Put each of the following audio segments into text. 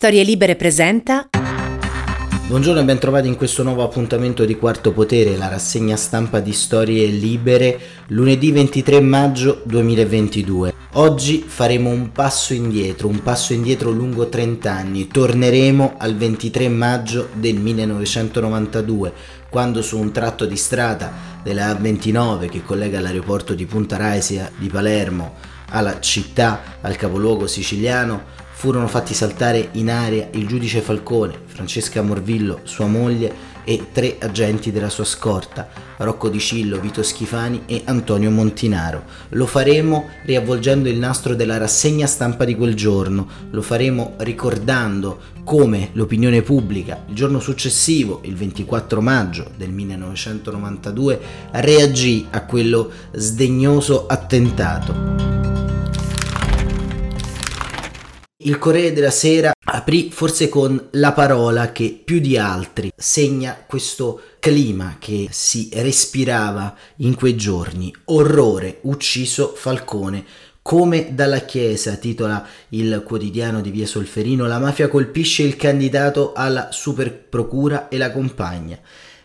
Storie Libere presenta. Buongiorno e ben trovati in questo nuovo appuntamento di Quarto Potere, la rassegna stampa di Storie Libere, lunedì 23 maggio 2022. Oggi faremo un passo indietro, un passo indietro lungo 30 anni. Torneremo al 23 maggio del 1992, quando su un tratto di strada della A29 che collega l'aeroporto di Punta Raisia di Palermo alla città, al capoluogo siciliano, furono fatti saltare in aria il giudice Falcone, Francesca Morvillo, sua moglie e tre agenti della sua scorta, Rocco Di Cillo, Vito Schifani e Antonio Montinaro. Lo faremo riavvolgendo il nastro della rassegna stampa di quel giorno, lo faremo ricordando come l'opinione pubblica il giorno successivo, il 24 maggio del 1992, reagì a quello sdegnoso attentato. Il Corriere della Sera aprì forse con la parola che più di altri segna questo clima che si respirava in quei giorni. Orrore, ucciso Falcone. Come dalla Chiesa, titola il quotidiano di Via Solferino, la mafia colpisce il candidato alla superprocura e la compagna.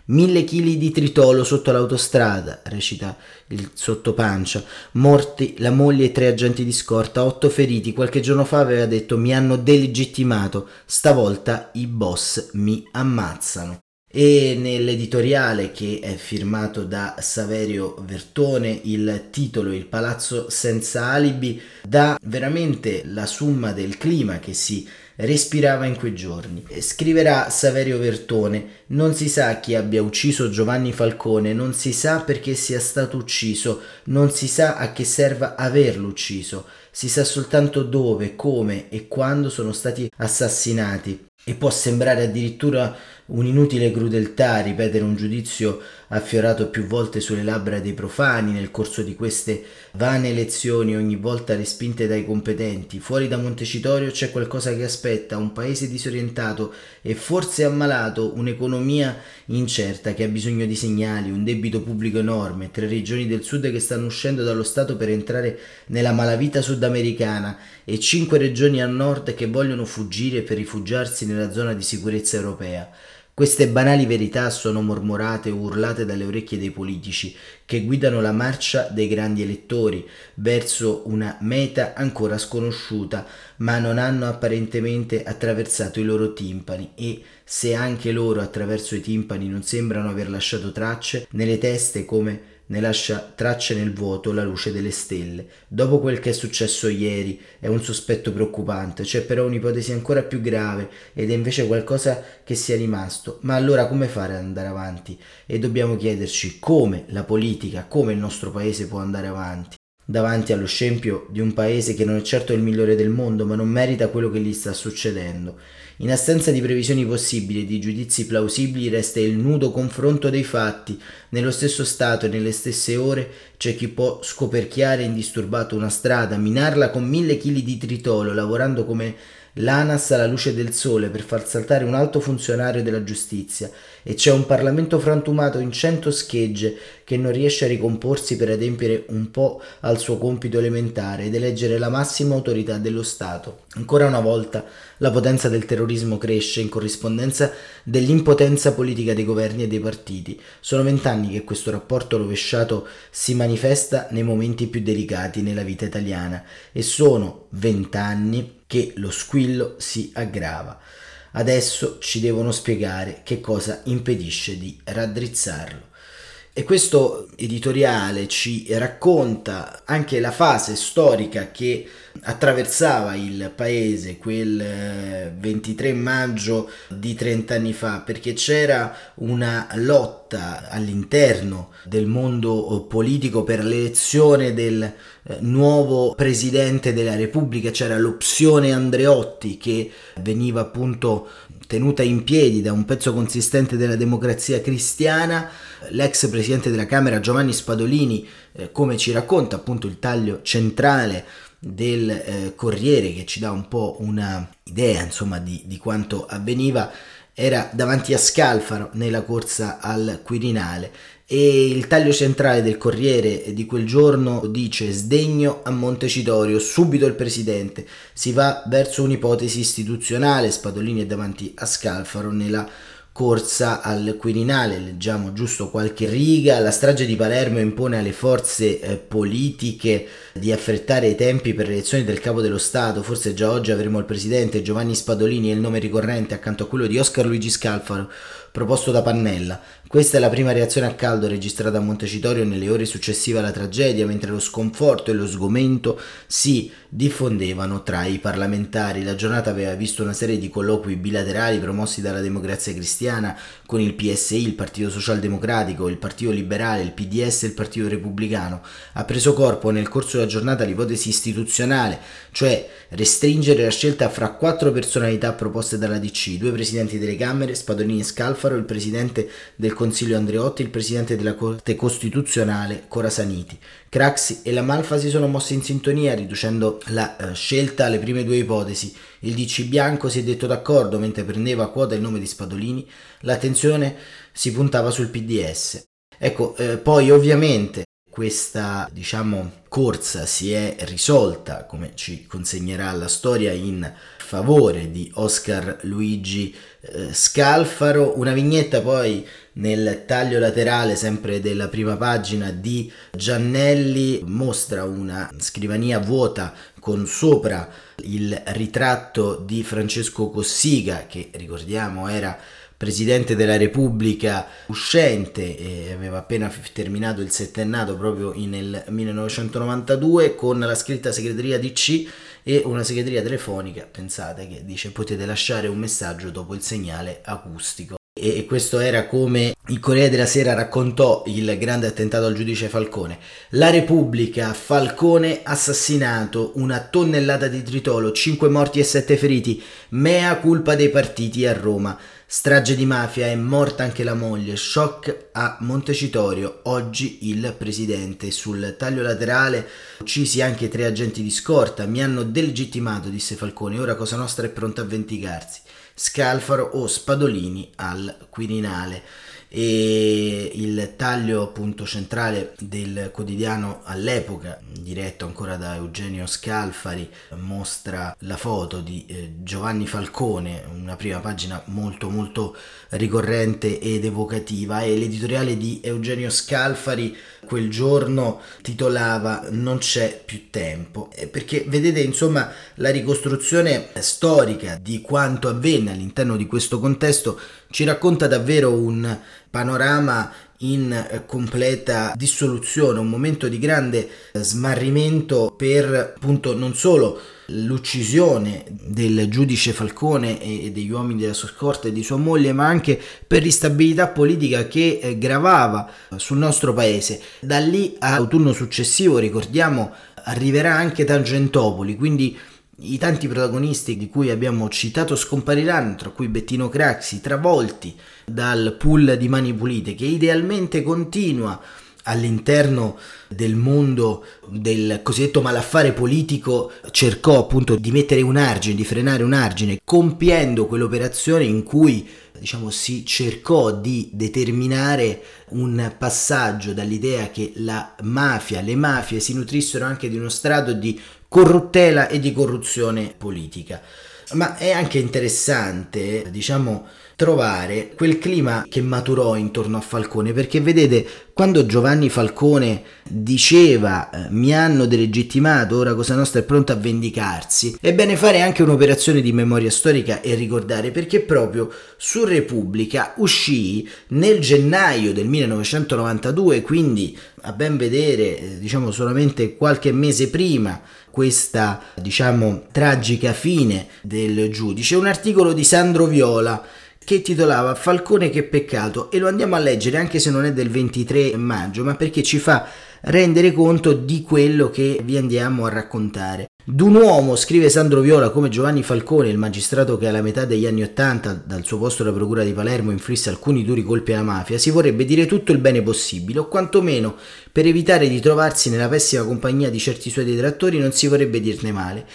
Mille chili di tritolo sotto l'autostrada, recita il sottopancia. Morti la moglie e tre agenti di scorta, otto feriti. Qualche giorno fa aveva detto mi hanno delegittimato, stavolta i boss mi ammazzano. E nell'editoriale che è firmato da Saverio Vertone, il titolo Il palazzo senza alibi dà veramente la summa del clima che si respirava in quei giorni. Scriverà Saverio Vertone, non si sa chi abbia ucciso Giovanni Falcone, non si sa perché sia stato ucciso, non si sa a che serva averlo ucciso, si sa soltanto dove, come e quando sono stati assassinati. E può sembrare addirittura un'inutile crudeltà ripetere un giudizio affiorato più volte sulle labbra dei profani nel corso di queste vane elezioni ogni volta respinte dai competenti. Fuori da Montecitorio c'è qualcosa che aspetta, un paese disorientato e forse ammalato, un'economia incerta che ha bisogno di segnali, un debito pubblico enorme, tre regioni del sud che stanno uscendo dallo Stato per entrare nella malavita sudamericana e cinque regioni a nord che vogliono fuggire per rifugiarsi nella zona di sicurezza europea. Queste banali verità sono mormorate o urlate dalle orecchie dei politici che guidano la marcia dei grandi elettori verso una meta ancora sconosciuta, ma non hanno apparentemente attraversato i loro timpani. E se anche loro attraverso i timpani non sembrano aver lasciato tracce, nelle teste come ne lascia tracce nel vuoto la luce delle stelle. Dopo quel che è successo ieri è un sospetto preoccupante, c'è però un'ipotesi ancora più grave ed è invece qualcosa che sia rimasto. Ma allora come fare ad andare avanti? E dobbiamo chiederci come la politica, come il nostro paese può andare avanti davanti allo scempio di un paese che non è certo il migliore del mondo, ma non merita quello che gli sta succedendo. In assenza di previsioni possibili e di giudizi plausibili resta il nudo confronto dei fatti. Nello stesso stato e nelle stesse ore c'è chi può scoperchiare indisturbato una strada, minarla con mille chili di tritolo, lavorando come l'ANAS alla luce del sole per far saltare un alto funzionario della giustizia e c'è un Parlamento frantumato in cento schegge che non riesce a ricomporsi per adempiere un po' al suo compito elementare ed eleggere la massima autorità dello Stato. Ancora una volta la potenza del terrorismo cresce in corrispondenza dell'impotenza politica dei governi e dei partiti. Sono vent'anni che questo rapporto rovesciato si manifesta nei momenti più delicati nella vita italiana e sono vent'anni che lo squillo si aggrava. Adesso ci devono spiegare che cosa impedisce di raddrizzarlo. E questo editoriale ci racconta anche la fase storica che attraversava il paese quel 23 eh, maggio di 30 anni fa, perché c'era una lotta all'interno del mondo politico per l'elezione del eh, nuovo presidente della Repubblica, c'era l'opzione Andreotti che veniva appunto tenuta in piedi da un pezzo consistente della democrazia cristiana, l'ex presidente della Camera Giovanni Spadolini, eh, come ci racconta appunto il taglio centrale del eh, Corriere che ci dà un po' una idea insomma di, di quanto avveniva era davanti a Scalfaro nella corsa al Quirinale. E il taglio centrale del Corriere di quel giorno dice sdegno a Montecitorio, subito il presidente, si va verso un'ipotesi istituzionale, Spadolini è davanti a Scalfaro nella corsa al Quirinale, leggiamo giusto qualche riga, la strage di Palermo impone alle forze eh, politiche di affrettare i tempi per le elezioni del capo dello Stato, forse già oggi avremo il presidente Giovanni Spadolini e il nome ricorrente accanto a quello di Oscar Luigi Scalfaro, proposto da Pannella. Questa è la prima reazione a caldo registrata a Montecitorio nelle ore successive alla tragedia, mentre lo sconforto e lo sgomento si diffondevano tra i parlamentari. La giornata aveva visto una serie di colloqui bilaterali promossi dalla Democrazia Cristiana con il PSI, il Partito Socialdemocratico, il Partito Liberale, il PDS e il Partito Repubblicano. Ha preso corpo nel corso della giornata l'ipotesi istituzionale, cioè restringere la scelta fra quattro personalità proposte dalla DC, due presidenti delle Camere, Spadolini e Scalfaro, il presidente del Consiglio Andreotti e il presidente della Corte Costituzionale Corasaniti. Craxi e la Malfa si sono mossi in sintonia riducendo la uh, scelta alle prime due ipotesi. Il DC bianco si è detto d'accordo mentre prendeva a quota il nome di Spadolini, l'attenzione si puntava sul PDS. Ecco, eh, poi ovviamente questa diciamo corsa si è risolta come ci consegnerà la storia in favore di Oscar Luigi eh, Scalfaro una vignetta poi nel taglio laterale sempre della prima pagina di Giannelli mostra una scrivania vuota con sopra il ritratto di Francesco Cossiga che ricordiamo era presidente della Repubblica uscente e aveva appena terminato il settennato proprio nel 1992 con la scritta segreteria DC e una segreteria telefonica, pensate che dice potete lasciare un messaggio dopo il segnale acustico e questo era come il Corriere della Sera raccontò il grande attentato al giudice Falcone. La Repubblica, Falcone assassinato, una tonnellata di tritolo, 5 morti e 7 feriti, mea colpa dei partiti a Roma. Strage di mafia, è morta anche la moglie, shock a Montecitorio, oggi il presidente. Sul taglio laterale uccisi anche tre agenti di scorta, mi hanno delegittimato, disse Falcone, ora Cosa Nostra è pronta a vendicarsi. Scalfaro o Spadolini al Quirinale e il taglio appunto centrale del quotidiano all'epoca diretto ancora da Eugenio Scalfari mostra la foto di eh, Giovanni Falcone una prima pagina molto molto ricorrente ed evocativa e l'editoriale di Eugenio Scalfari quel giorno titolava Non c'è più tempo. Perché vedete insomma la ricostruzione storica di quanto avvenne all'interno di questo contesto ci racconta davvero un panorama in eh, completa dissoluzione, un momento di grande eh, smarrimento per appunto non solo l'uccisione del giudice Falcone e degli uomini della sua scorta e di sua moglie, ma anche per l'instabilità politica che eh, gravava sul nostro paese. Da lì all'autunno successivo, ricordiamo, arriverà anche Tangentopoli, quindi i tanti protagonisti di cui abbiamo citato scompariranno, tra cui Bettino Craxi, travolti dal pool di mani pulite che idealmente continua all'interno del mondo del cosiddetto malaffare politico cercò appunto di mettere un argine, di frenare un argine, compiendo quell'operazione in cui diciamo si cercò di determinare un passaggio dall'idea che la mafia, le mafie si nutrissero anche di uno strato di corruttela e di corruzione politica. Ma è anche interessante, diciamo, trovare quel clima che maturò intorno a Falcone, perché vedete, quando Giovanni Falcone diceva eh, mi hanno delegittimato, ora Cosa Nostra è pronta a vendicarsi, è bene fare anche un'operazione di memoria storica e ricordare perché proprio su Repubblica uscì nel gennaio del 1992, quindi a ben vedere, eh, diciamo solamente qualche mese prima questa, diciamo, tragica fine del giudice, un articolo di Sandro Viola che titolava Falcone che peccato e lo andiamo a leggere anche se non è del 23 maggio, ma perché ci fa rendere conto di quello che vi andiamo a raccontare. D'un uomo, scrive Sandro Viola, come Giovanni Falcone, il magistrato che alla metà degli anni Ottanta, dal suo posto alla procura di Palermo, inflisse alcuni duri colpi alla mafia, si vorrebbe dire tutto il bene possibile, o quantomeno per evitare di trovarsi nella pessima compagnia di certi suoi detrattori non si vorrebbe dirne male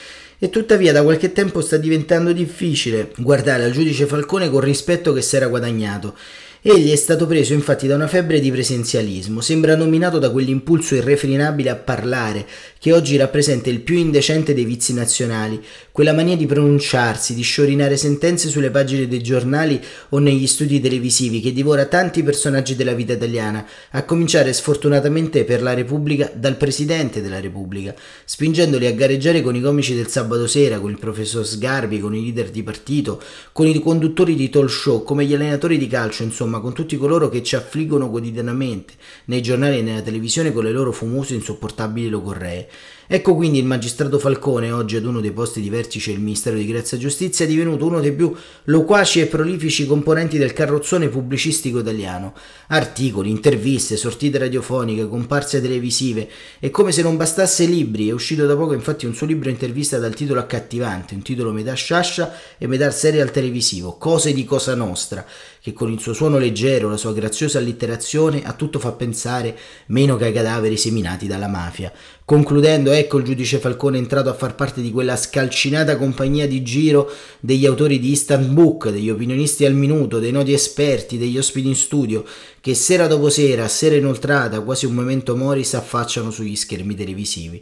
e tuttavia da qualche tempo sta diventando difficile guardare al giudice Falcone con rispetto che si era guadagnato Egli è stato preso infatti da una febbre di presenzialismo, sembra nominato da quell'impulso irrefrenabile a parlare, che oggi rappresenta il più indecente dei vizi nazionali, quella mania di pronunciarsi, di sciorinare sentenze sulle pagine dei giornali o negli studi televisivi che divora tanti personaggi della vita italiana, a cominciare sfortunatamente per la Repubblica dal Presidente della Repubblica, spingendoli a gareggiare con i comici del sabato sera, con il professor Sgarbi, con i leader di partito, con i conduttori di talk show, come gli allenatori di calcio, insomma insomma con tutti coloro che ci affliggono quotidianamente nei giornali e nella televisione con le loro famose e insopportabili logorree. Ecco quindi il magistrato Falcone, oggi ad uno dei posti di vertice del Ministero di Grazia e Giustizia, è divenuto uno dei più loquaci e prolifici componenti del carrozzone pubblicistico italiano. Articoli, interviste, sortite radiofoniche, comparse televisive e come se non bastasse libri, è uscito da poco infatti un suo libro intervista dal titolo accattivante, un titolo metà sciascia e metà serial televisivo, Cose di Cosa Nostra, che con il suo suono leggero, la sua graziosa allitterazione, a tutto fa pensare meno che ai cadaveri seminati dalla mafia. Concludendo, ecco il giudice Falcone entrato a far parte di quella scalcinata compagnia di giro degli autori di Instant Book, degli opinionisti al minuto, dei noti esperti, degli ospiti in studio, che sera dopo sera, sera inoltrata, quasi un momento mori, si affacciano sugli schermi televisivi.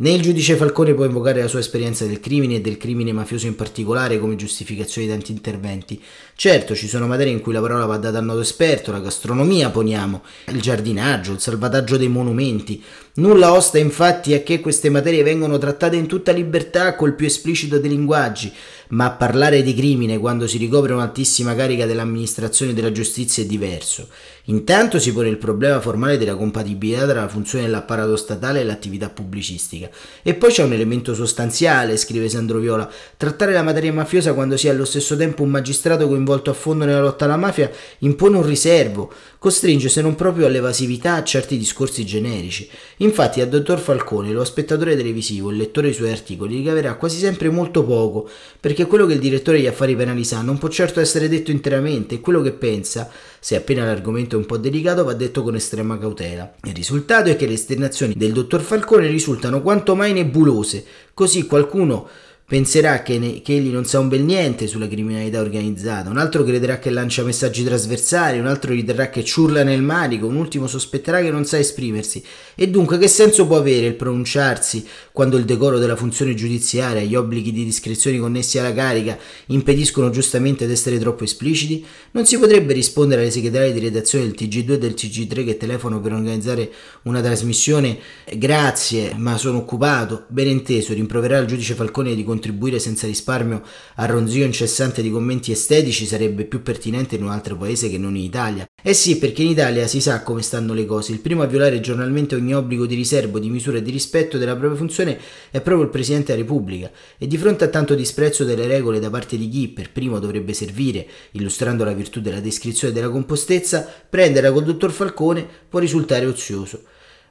Né il giudice Falcone può invocare la sua esperienza del crimine e del crimine mafioso in particolare come giustificazione di tanti interventi. Certo, ci sono materie in cui la parola va data al noto esperto, la gastronomia poniamo, il giardinaggio, il salvataggio dei monumenti. Nulla osta infatti a che queste materie vengano trattate in tutta libertà col più esplicito dei linguaggi, ma parlare di crimine quando si ricopre un'altissima carica dell'amministrazione della giustizia è diverso. Intanto si pone il problema formale della compatibilità tra la funzione dell'apparato statale e l'attività pubblicistica. E poi c'è un elemento sostanziale, scrive Sandro Viola, trattare la materia mafiosa quando si è allo stesso tempo un magistrato coinvolto a fondo nella lotta alla mafia impone un riservo, costringe se non proprio all'evasività a certi discorsi generici. Infatti al dottor Falcone, lo spettatore televisivo, il lettore dei suoi articoli, ricaverà quasi sempre molto poco, perché quello che il direttore degli affari penali sa non può certo essere detto interamente e quello che pensa, se appena l'argomento è un po' delicato, va detto con estrema cautela. Il risultato è che le esternazioni del dottor Falcone risultano quanto mai nebulose, così qualcuno penserà che, ne, che, egli non sa un bel niente sulla criminalità organizzata, un altro crederà che lancia messaggi trasversali, un altro riterrà che ciurla nel manico, un ultimo sospetterà che non sa esprimersi. E dunque che senso può avere il pronunciarsi quando il decoro della funzione giudiziaria e gli obblighi di discrezione connessi alla carica impediscono giustamente di essere troppo espliciti? Non si potrebbe rispondere alle segretarie di redazione del TG2 e del TG3 che telefono per organizzare una trasmissione grazie, ma sono occupato, ben inteso, rimproverare al giudice Falcone di continuare contribuire senza risparmio al ronzio incessante di commenti estetici sarebbe più pertinente in un altro paese che non in Italia. Eh sì, perché in Italia si sa come stanno le cose. Il primo a violare giornalmente ogni obbligo di riservo, di misura e di rispetto della propria funzione è proprio il Presidente della Repubblica. E di fronte a tanto disprezzo delle regole da parte di chi per primo dovrebbe servire, illustrando la virtù della descrizione della compostezza, prendere col dottor Falcone può risultare ozioso.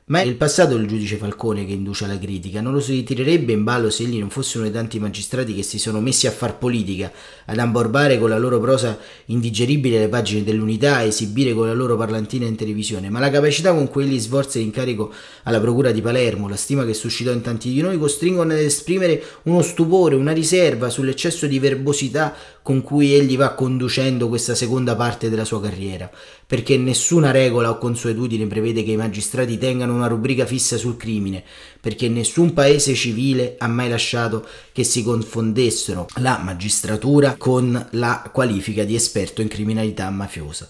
Ma è il passato del giudice Falcone che induce alla critica, non lo si tirerebbe in ballo se egli non fosse uno dei tanti magistrati che si sono messi a far politica, ad amborbare con la loro prosa indigeribile le pagine dell'unità, esibire con la loro parlantina in televisione, ma la capacità con cui egli svolse l'incarico alla procura di Palermo, la stima che suscitò in tanti di noi, costringono ad esprimere uno stupore, una riserva sull'eccesso di verbosità con cui egli va conducendo questa seconda parte della sua carriera, perché nessuna regola o consuetudine prevede che i magistrati tengano una rubrica fissa sul crimine, perché nessun paese civile ha mai lasciato che si confondessero la magistratura con la qualifica di esperto in criminalità mafiosa.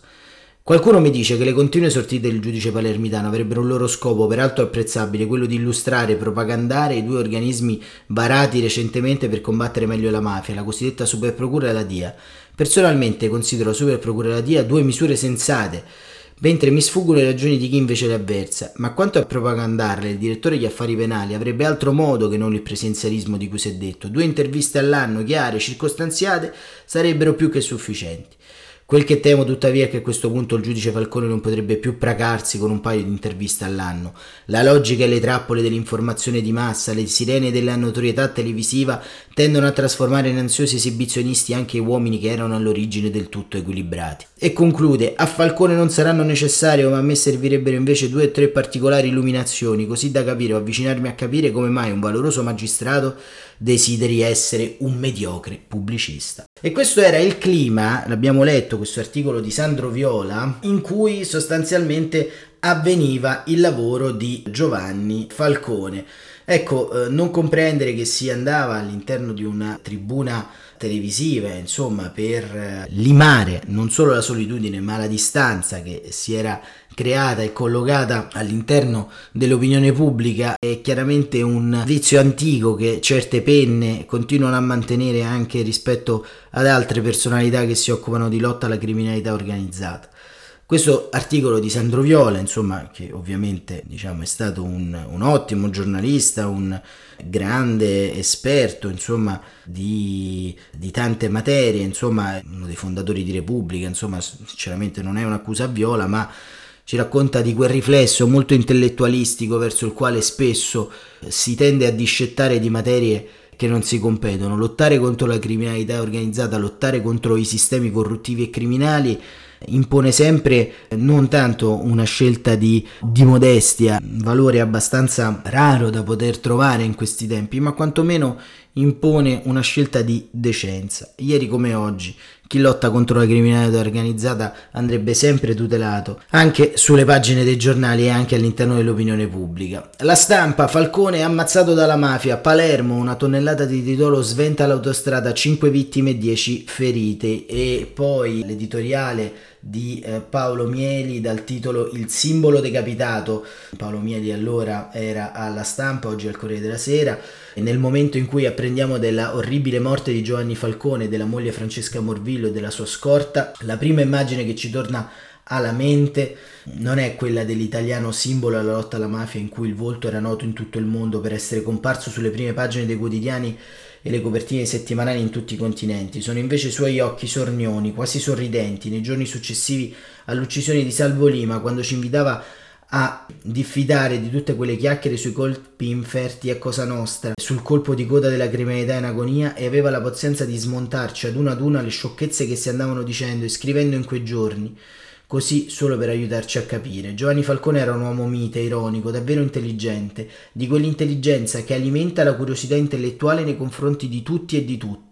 Qualcuno mi dice che le continue sortite del giudice palermitano avrebbero un loro scopo, peraltro apprezzabile, quello di illustrare e propagandare i due organismi varati recentemente per combattere meglio la mafia, la cosiddetta superprocura e la DIA. Personalmente considero la superprocura e la DIA due misure sensate, mentre mi sfuggono le ragioni di chi invece le avversa, ma quanto a propagandarle, il direttore degli affari penali avrebbe altro modo che non il presenzialismo di cui si è detto. Due interviste all'anno chiare, circostanziate, sarebbero più che sufficienti. Quel che temo tuttavia è che a questo punto il giudice Falcone non potrebbe più pracarsi con un paio di interviste all'anno. La logica e le trappole dell'informazione di massa, le sirene della notorietà televisiva tendono a trasformare in ansiosi esibizionisti anche uomini che erano all'origine del tutto equilibrati. E conclude, a Falcone non saranno necessarie, ma a me servirebbero invece due o tre particolari illuminazioni, così da capire o avvicinarmi a capire come mai un valoroso magistrato desideri essere un mediocre pubblicista. E questo era il clima, l'abbiamo letto questo articolo di Sandro Viola in cui sostanzialmente avveniva il lavoro di Giovanni Falcone. Ecco, eh, non comprendere che si andava all'interno di una tribuna televisiva, insomma, per eh, limare non solo la solitudine ma la distanza che si era creata e collocata all'interno dell'opinione pubblica è chiaramente un vizio antico che certe penne continuano a mantenere anche rispetto ad altre personalità che si occupano di lotta alla criminalità organizzata. Questo articolo di Sandro Viola, insomma, che ovviamente diciamo, è stato un, un, ottimo giornalista, un grande esperto, insomma, di, di, tante materie, insomma, uno dei fondatori di Repubblica, insomma, sinceramente non è un'accusa a Viola, ma ci racconta di quel riflesso molto intellettualistico verso il quale spesso si tende a discettare di materie che non si competono. Lottare contro la criminalità organizzata, lottare contro i sistemi corruttivi e criminali impone sempre non tanto una scelta di, di modestia, valore abbastanza raro da poter trovare in questi tempi, ma quantomeno impone una scelta di decenza. Ieri come oggi chi lotta contro la criminalità organizzata andrebbe sempre tutelato, anche sulle pagine dei giornali e anche all'interno dell'opinione pubblica. La stampa, Falcone ammazzato dalla mafia, Palermo, una tonnellata di titolo sventa l'autostrada, 5 vittime e 10 ferite e poi l'editoriale di eh, Paolo Mieli dal titolo Il simbolo decapitato. Paolo Mieli allora era alla stampa, oggi al Corriere della Sera e nel momento in cui apprendiamo della orribile morte di Giovanni Falcone, della moglie Francesca Morvillo e della sua scorta, la prima immagine che ci torna alla mente non è quella dell'italiano simbolo alla lotta alla mafia in cui il volto era noto in tutto il mondo per essere comparso sulle prime pagine dei quotidiani e le copertine settimanali in tutti i continenti. Sono invece i suoi occhi sornioni, quasi sorridenti, nei giorni successivi all'uccisione di Salvo Lima, quando ci invitava a diffidare di tutte quelle chiacchiere sui colpi inferti a Cosa Nostra, sul colpo di coda della criminalità in agonia e aveva la pazienza di smontarci ad una ad una le sciocchezze che si andavano dicendo e scrivendo in quei giorni così solo per aiutarci a capire. Giovanni Falcone era un uomo mite, ironico, davvero intelligente, di quell'intelligenza che alimenta la curiosità intellettuale nei confronti di tutti e di tutto.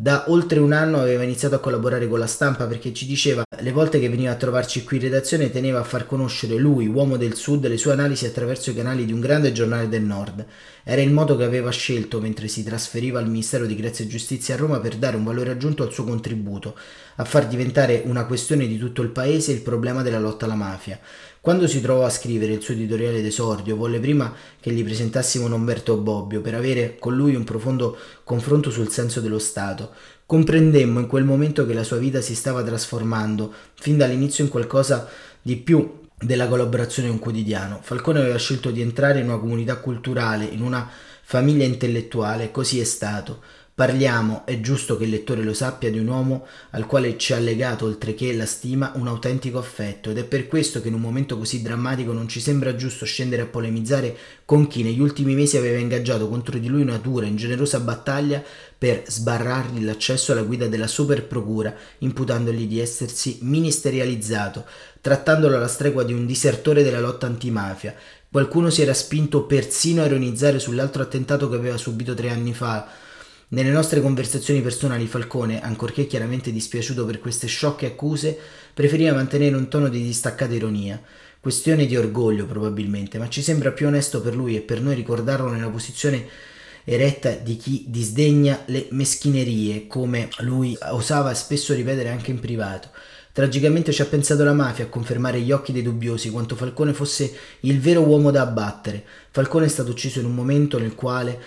Da oltre un anno aveva iniziato a collaborare con la stampa perché ci diceva le volte che veniva a trovarci qui in redazione teneva a far conoscere lui, uomo del sud, le sue analisi attraverso i canali di un grande giornale del nord. Era il modo che aveva scelto mentre si trasferiva al Ministero di Grazia e Giustizia a Roma per dare un valore aggiunto al suo contributo, a far diventare una questione di tutto il paese il problema della lotta alla mafia. Quando si trovò a scrivere il suo editoriale d'esordio, volle prima che gli presentassimo Umberto Bobbio per avere con lui un profondo confronto sul senso dello Stato. Comprendemmo in quel momento che la sua vita si stava trasformando fin dall'inizio in qualcosa di più della collaborazione un quotidiano. Falcone aveva scelto di entrare in una comunità culturale, in una famiglia intellettuale, così è stato. Parliamo, è giusto che il lettore lo sappia, di un uomo al quale ci ha legato, oltre che la stima, un autentico affetto ed è per questo che in un momento così drammatico non ci sembra giusto scendere a polemizzare con chi negli ultimi mesi aveva ingaggiato contro di lui una dura, ingenerosa battaglia per sbarrargli l'accesso alla guida della super procura, imputandogli di essersi ministerializzato, trattandolo alla stregua di un disertore della lotta antimafia. Qualcuno si era spinto persino a ironizzare sull'altro attentato che aveva subito tre anni fa, nelle nostre conversazioni personali Falcone, ancorché chiaramente dispiaciuto per queste sciocche accuse, preferiva mantenere un tono di distaccata ironia. Questione di orgoglio probabilmente, ma ci sembra più onesto per lui e per noi ricordarlo nella posizione eretta di chi disdegna le meschinerie, come lui osava spesso ripetere anche in privato. Tragicamente ci ha pensato la mafia a confermare gli occhi dei dubbiosi quanto Falcone fosse il vero uomo da abbattere. Falcone è stato ucciso in un momento nel quale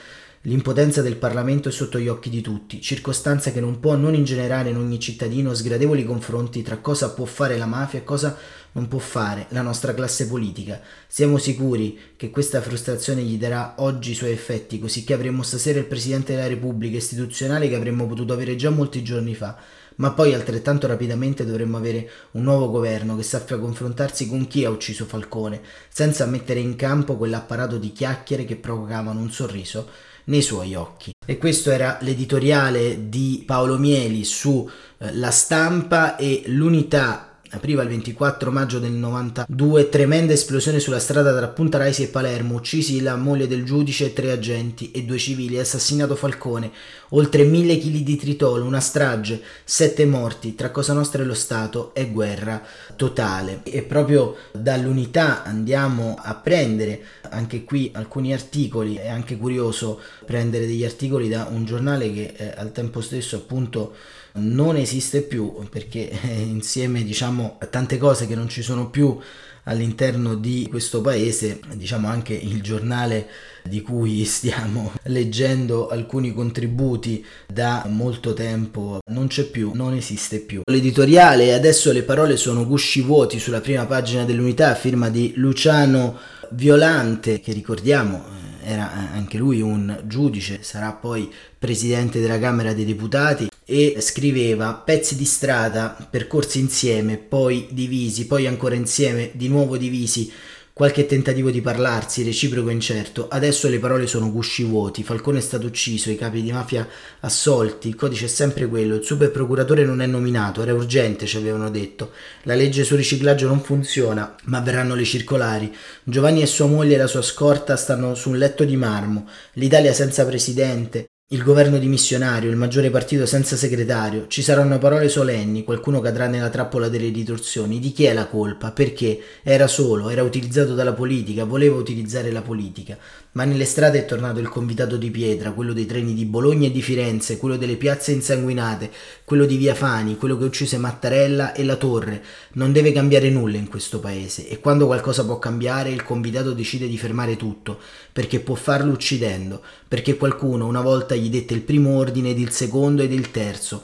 L'impotenza del Parlamento è sotto gli occhi di tutti, circostanza che non può non ingenerare in ogni cittadino sgradevoli confronti tra cosa può fare la mafia e cosa non può fare la nostra classe politica. Siamo sicuri che questa frustrazione gli darà oggi i suoi effetti, così che avremo stasera il Presidente della Repubblica istituzionale che avremmo potuto avere già molti giorni fa, ma poi altrettanto rapidamente dovremmo avere un nuovo governo che sappia confrontarsi con chi ha ucciso Falcone, senza mettere in campo quell'apparato di chiacchiere che provocavano un sorriso nei suoi occhi. E questo era l'editoriale di Paolo Mieli su eh, La stampa e l'unità apriva il 24 maggio del 92, tremenda esplosione sulla strada tra Punta Raisi e Palermo, uccisi la moglie del giudice, tre agenti e due civili, assassinato Falcone, oltre mille chili di tritolo, una strage, sette morti, tra Cosa Nostra e lo Stato è guerra totale. E proprio dall'unità andiamo a prendere anche qui alcuni articoli, è anche curioso prendere degli articoli da un giornale che eh, al tempo stesso appunto non esiste più perché eh, insieme diciamo a tante cose che non ci sono più all'interno di questo paese, diciamo anche il giornale di cui stiamo leggendo alcuni contributi da molto tempo non c'è più, non esiste più. L'editoriale adesso le parole sono gusci vuoti sulla prima pagina dell'unità, firma di Luciano Violante che ricordiamo era anche lui un giudice, sarà poi presidente della Camera dei Deputati e scriveva pezzi di strada percorsi insieme, poi divisi, poi ancora insieme, di nuovo divisi Qualche tentativo di parlarsi, reciproco incerto. Adesso le parole sono gusci vuoti. Falcone è stato ucciso, i capi di mafia assolti. Il codice è sempre quello. Il super procuratore non è nominato. Era urgente, ci avevano detto. La legge sul riciclaggio non funziona, ma verranno le circolari. Giovanni e sua moglie e la sua scorta stanno su un letto di marmo. L'Italia senza presidente. Il governo dimissionario, il maggiore partito senza segretario, ci saranno parole solenni, qualcuno cadrà nella trappola delle ritorsioni. Di chi è la colpa? Perché? Era solo, era utilizzato dalla politica, voleva utilizzare la politica. Ma nelle strade è tornato il convitato di pietra, quello dei treni di Bologna e di Firenze, quello delle piazze insanguinate, quello di Via Fani, quello che uccise Mattarella e la Torre. Non deve cambiare nulla in questo paese e quando qualcosa può cambiare il convitato decide di fermare tutto, perché può farlo uccidendo, perché qualcuno una volta gli dette il primo ordine ed il secondo ed il terzo.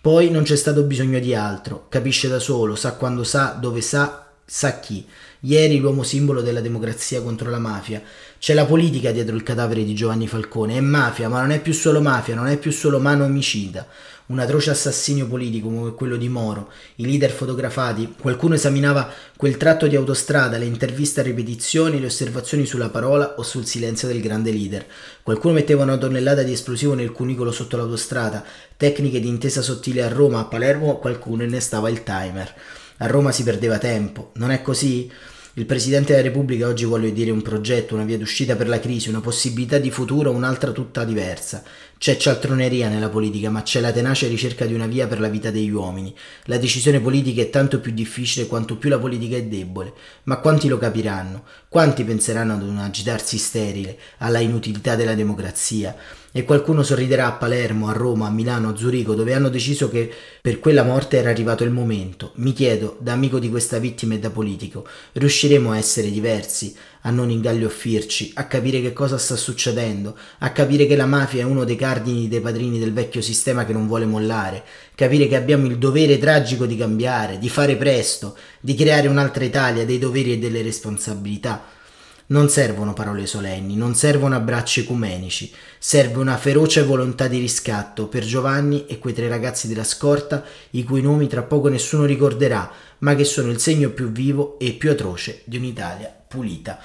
Poi non c'è stato bisogno di altro, capisce da solo, sa quando sa, dove sa, sa chi. Ieri l'uomo simbolo della democrazia contro la mafia. C'è la politica dietro il cadavere di Giovanni Falcone. È mafia, ma non è più solo mafia, non è più solo mano omicida. Un atroce assassinio politico come quello di Moro, i leader fotografati, qualcuno esaminava quel tratto di autostrada, le interviste a ripetizioni, le osservazioni sulla parola o sul silenzio del grande leader. Qualcuno metteva una tonnellata di esplosivo nel cunicolo sotto l'autostrada, tecniche di intesa sottile a Roma, a Palermo qualcuno innestava il timer. A Roma si perdeva tempo, non è così? Il Presidente della Repubblica oggi vuole dire un progetto, una via d'uscita per la crisi, una possibilità di futuro, un'altra tutta diversa. C'è cialtroneria nella politica, ma c'è la tenace ricerca di una via per la vita degli uomini. La decisione politica è tanto più difficile quanto più la politica è debole. Ma quanti lo capiranno? Quanti penseranno ad un agitarsi sterile, alla inutilità della democrazia? E qualcuno sorriderà a Palermo, a Roma, a Milano, a Zurigo, dove hanno deciso che per quella morte era arrivato il momento. Mi chiedo, da amico di questa vittima e da politico, riusciremo a essere diversi, a non ingaglioffirci, a capire che cosa sta succedendo, a capire che la mafia è uno dei cardini dei padrini del vecchio sistema che non vuole mollare, capire che abbiamo il dovere tragico di cambiare, di fare presto, di creare un'altra Italia dei doveri e delle responsabilità. Non servono parole solenni, non servono abbracci ecumenici, serve una feroce volontà di riscatto per Giovanni e quei tre ragazzi della scorta i cui nomi tra poco nessuno ricorderà, ma che sono il segno più vivo e più atroce di un'Italia pulita.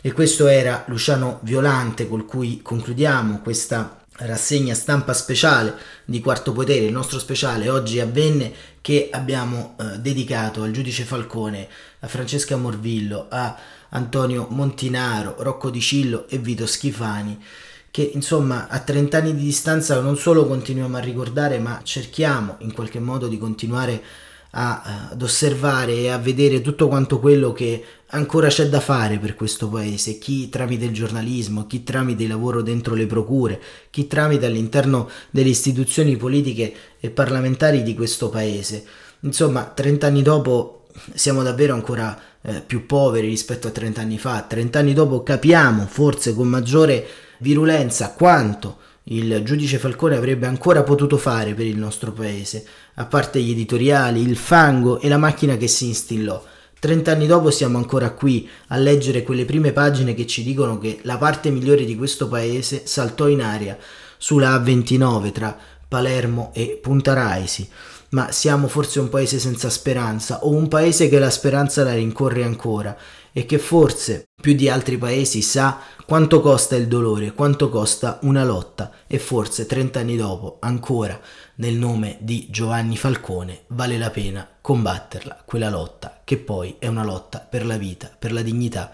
E questo era Luciano Violante col cui concludiamo questa rassegna stampa speciale di Quarto Potere, il nostro speciale oggi avvenne che abbiamo eh, dedicato al giudice Falcone, a Francesca Morvillo, a Antonio Montinaro, Rocco Di Cillo e Vito Schifani che insomma a 30 anni di distanza non solo continuiamo a ricordare ma cerchiamo in qualche modo di continuare a, ad osservare e a vedere tutto quanto quello che ancora c'è da fare per questo paese, chi tramite il giornalismo, chi tramite il lavoro dentro le procure, chi tramite all'interno delle istituzioni politiche e parlamentari di questo paese. Insomma, 30 anni dopo siamo davvero ancora eh, più poveri rispetto a 30 anni fa. 30 anni dopo capiamo forse con maggiore virulenza quanto il giudice Falcone avrebbe ancora potuto fare per il nostro paese, a parte gli editoriali, il fango e la macchina che si instillò. Trent'anni dopo siamo ancora qui a leggere quelle prime pagine che ci dicono che la parte migliore di questo paese saltò in aria sulla A29 tra Palermo e Punta Raisi ma siamo forse un paese senza speranza o un paese che la speranza la rincorre ancora e che forse più di altri paesi sa quanto costa il dolore, quanto costa una lotta e forse 30 anni dopo ancora nel nome di Giovanni Falcone vale la pena combatterla, quella lotta, che poi è una lotta per la vita, per la dignità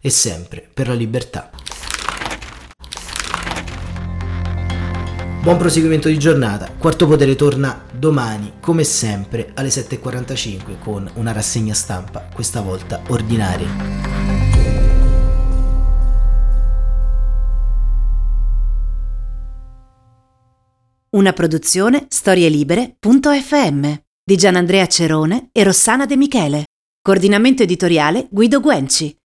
e sempre per la libertà. Buon proseguimento di giornata. Quarto Potere torna domani, come sempre, alle 7.45 con una rassegna stampa, questa volta ordinaria. Una produzione storielibere.fm di Gianandrea Cerone e Rossana De Michele. Coordinamento editoriale Guido Guenci.